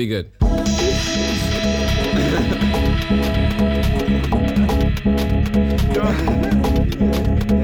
be good.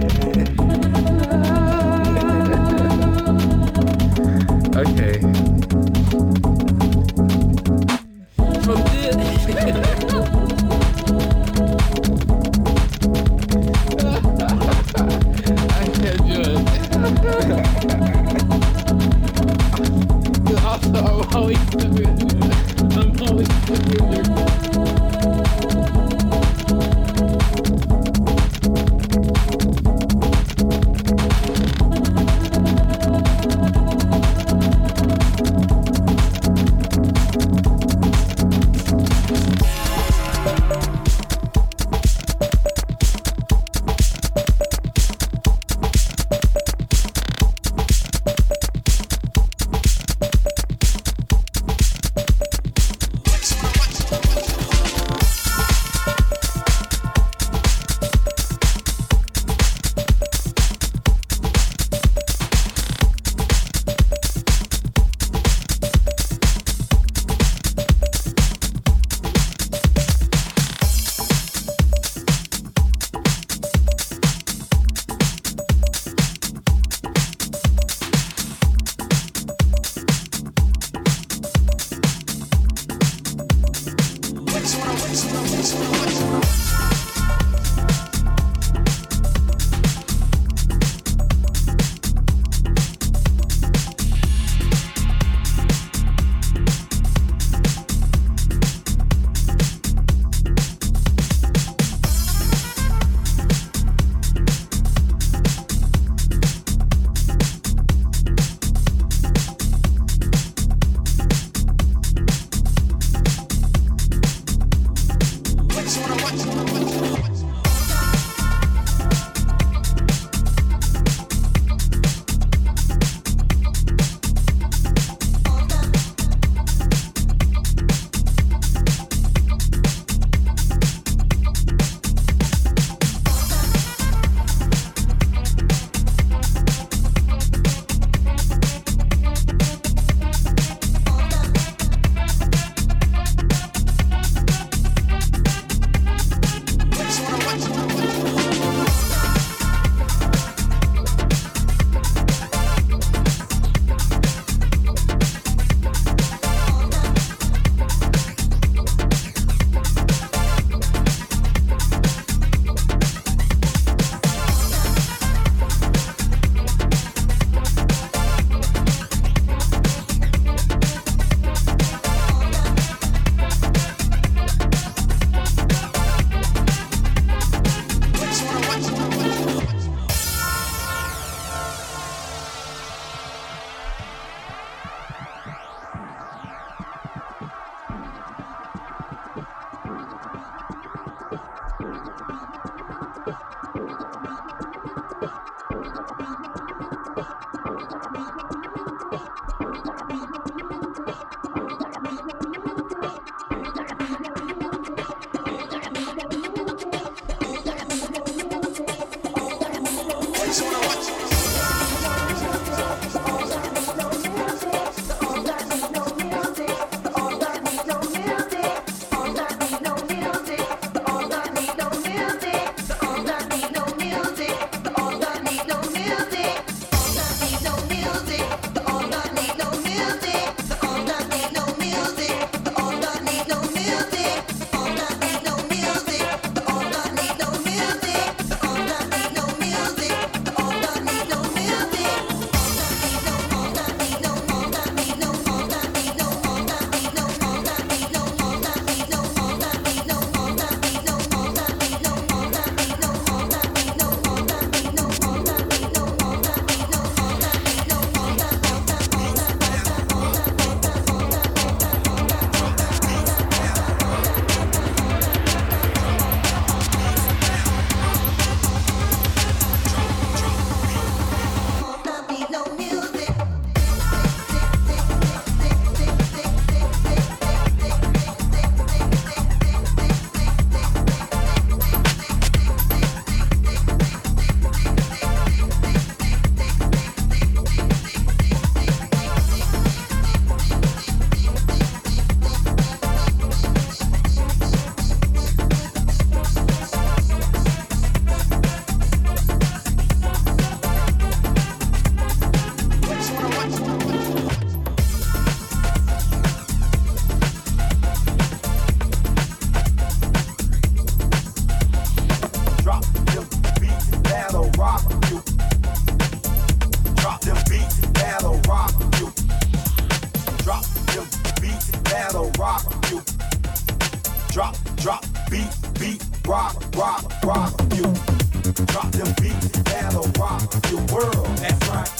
That's right.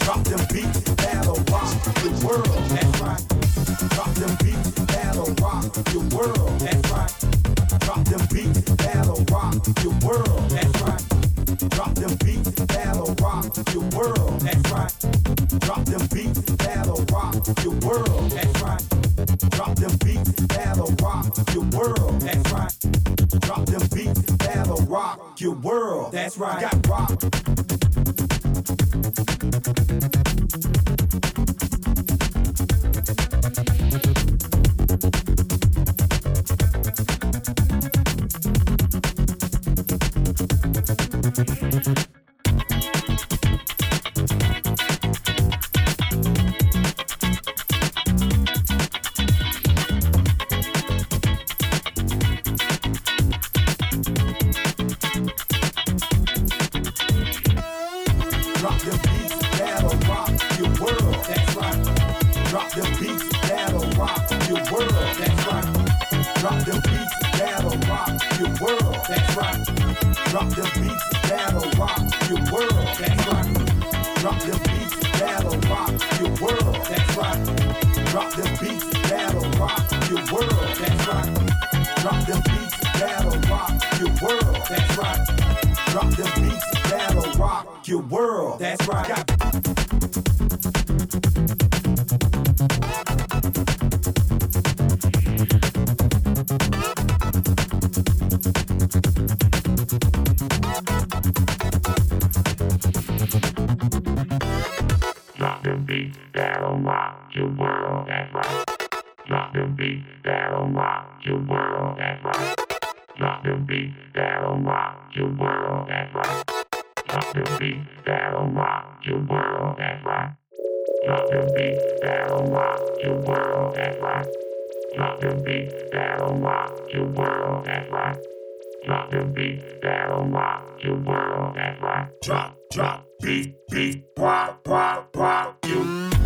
Drop them beats that'll rock your world. That's right. Drop them beats that'll rock your world. That's right. Drop them beats rock your world. That's right. Drop them beats that'll rock your world. That's right. Drop them beats that'll rock your world. That's right. Drop them beats that'll rock your world. That's right. Drop them beats that'll rock your world. That's right. Got rock. Your world. That's right. Drop them beats that'll your world, that's right. Drop them beats that'll rock your world, that's right. World, that's right. Them beats that'll rock your world, right. Drop them beats that'll rock your world, right. Drop them beats that'll rock your world, right. Drop them beats that'll rock your world, that's right. Drop, drop, beat, beat, rock, rock, rock you.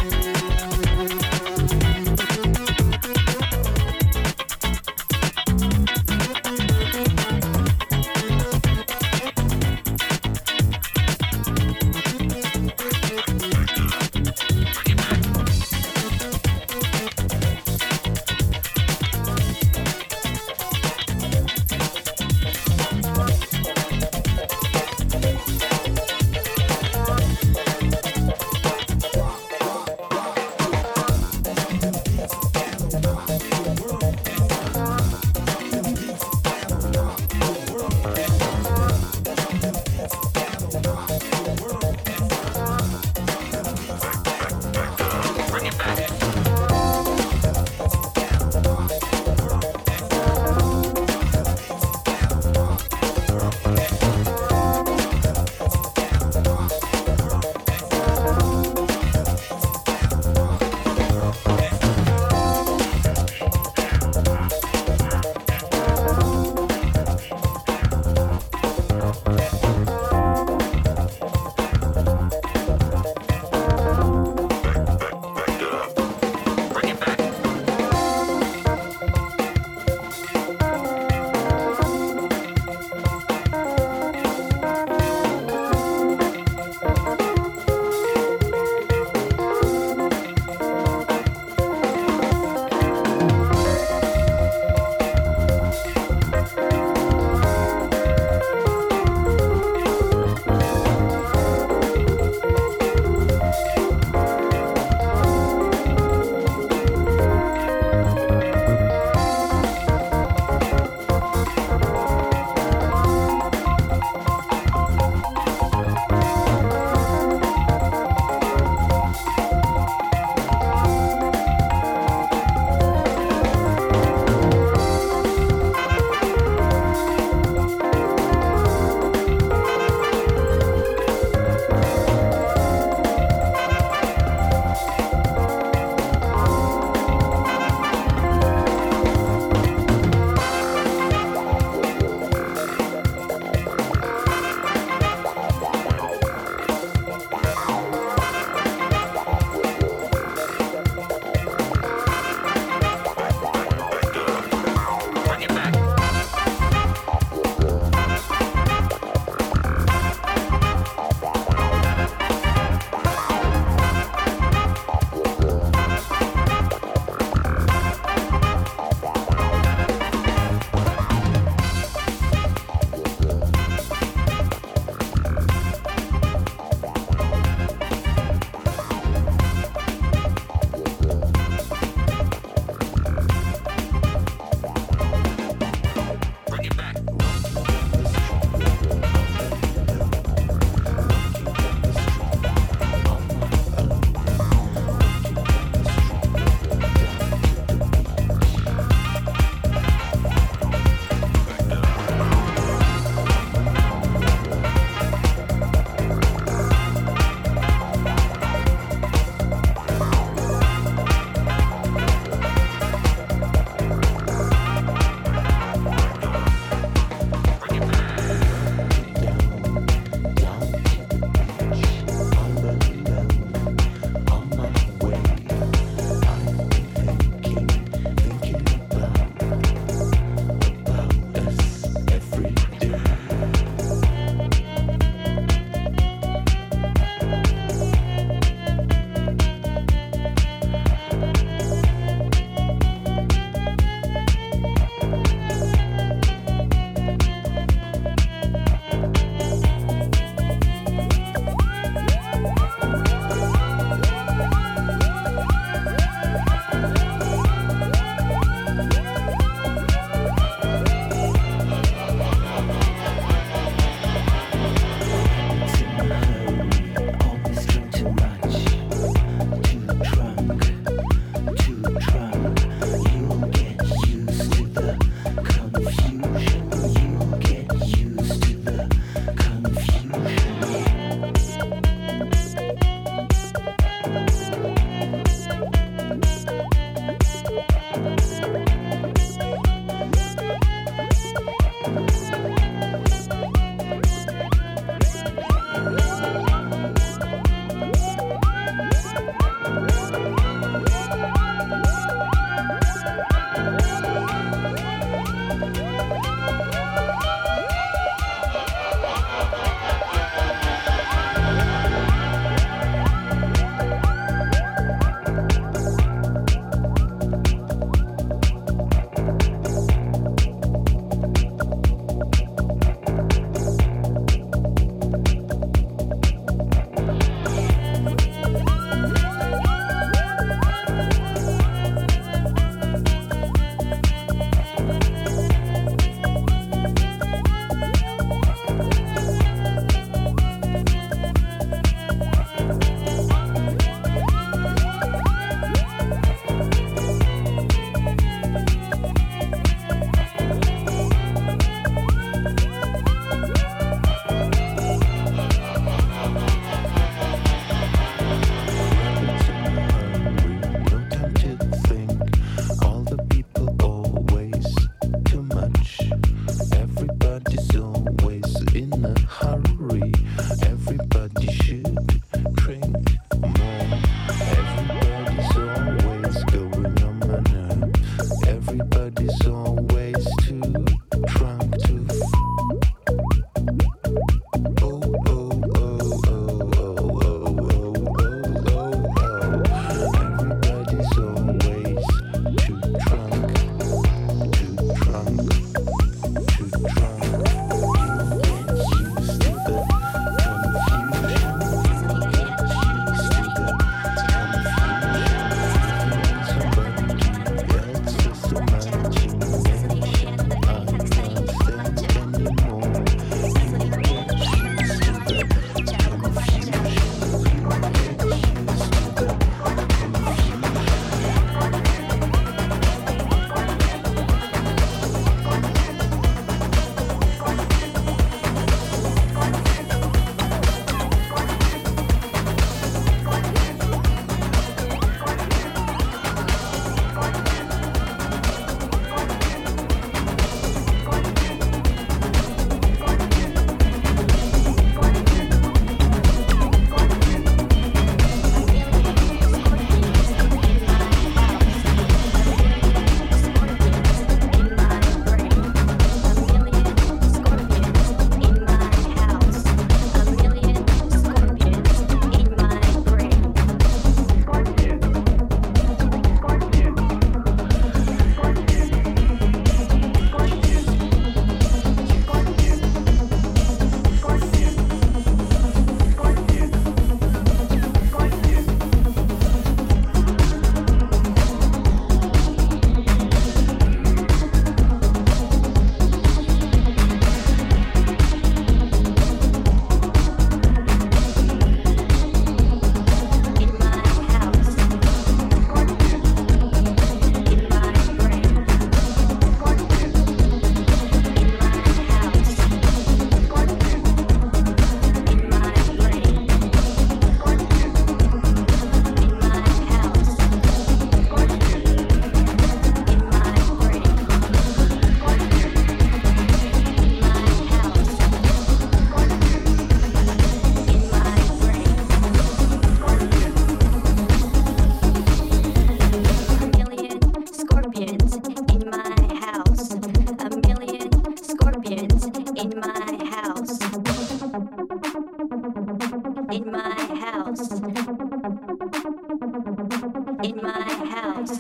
My house.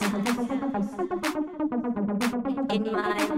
In my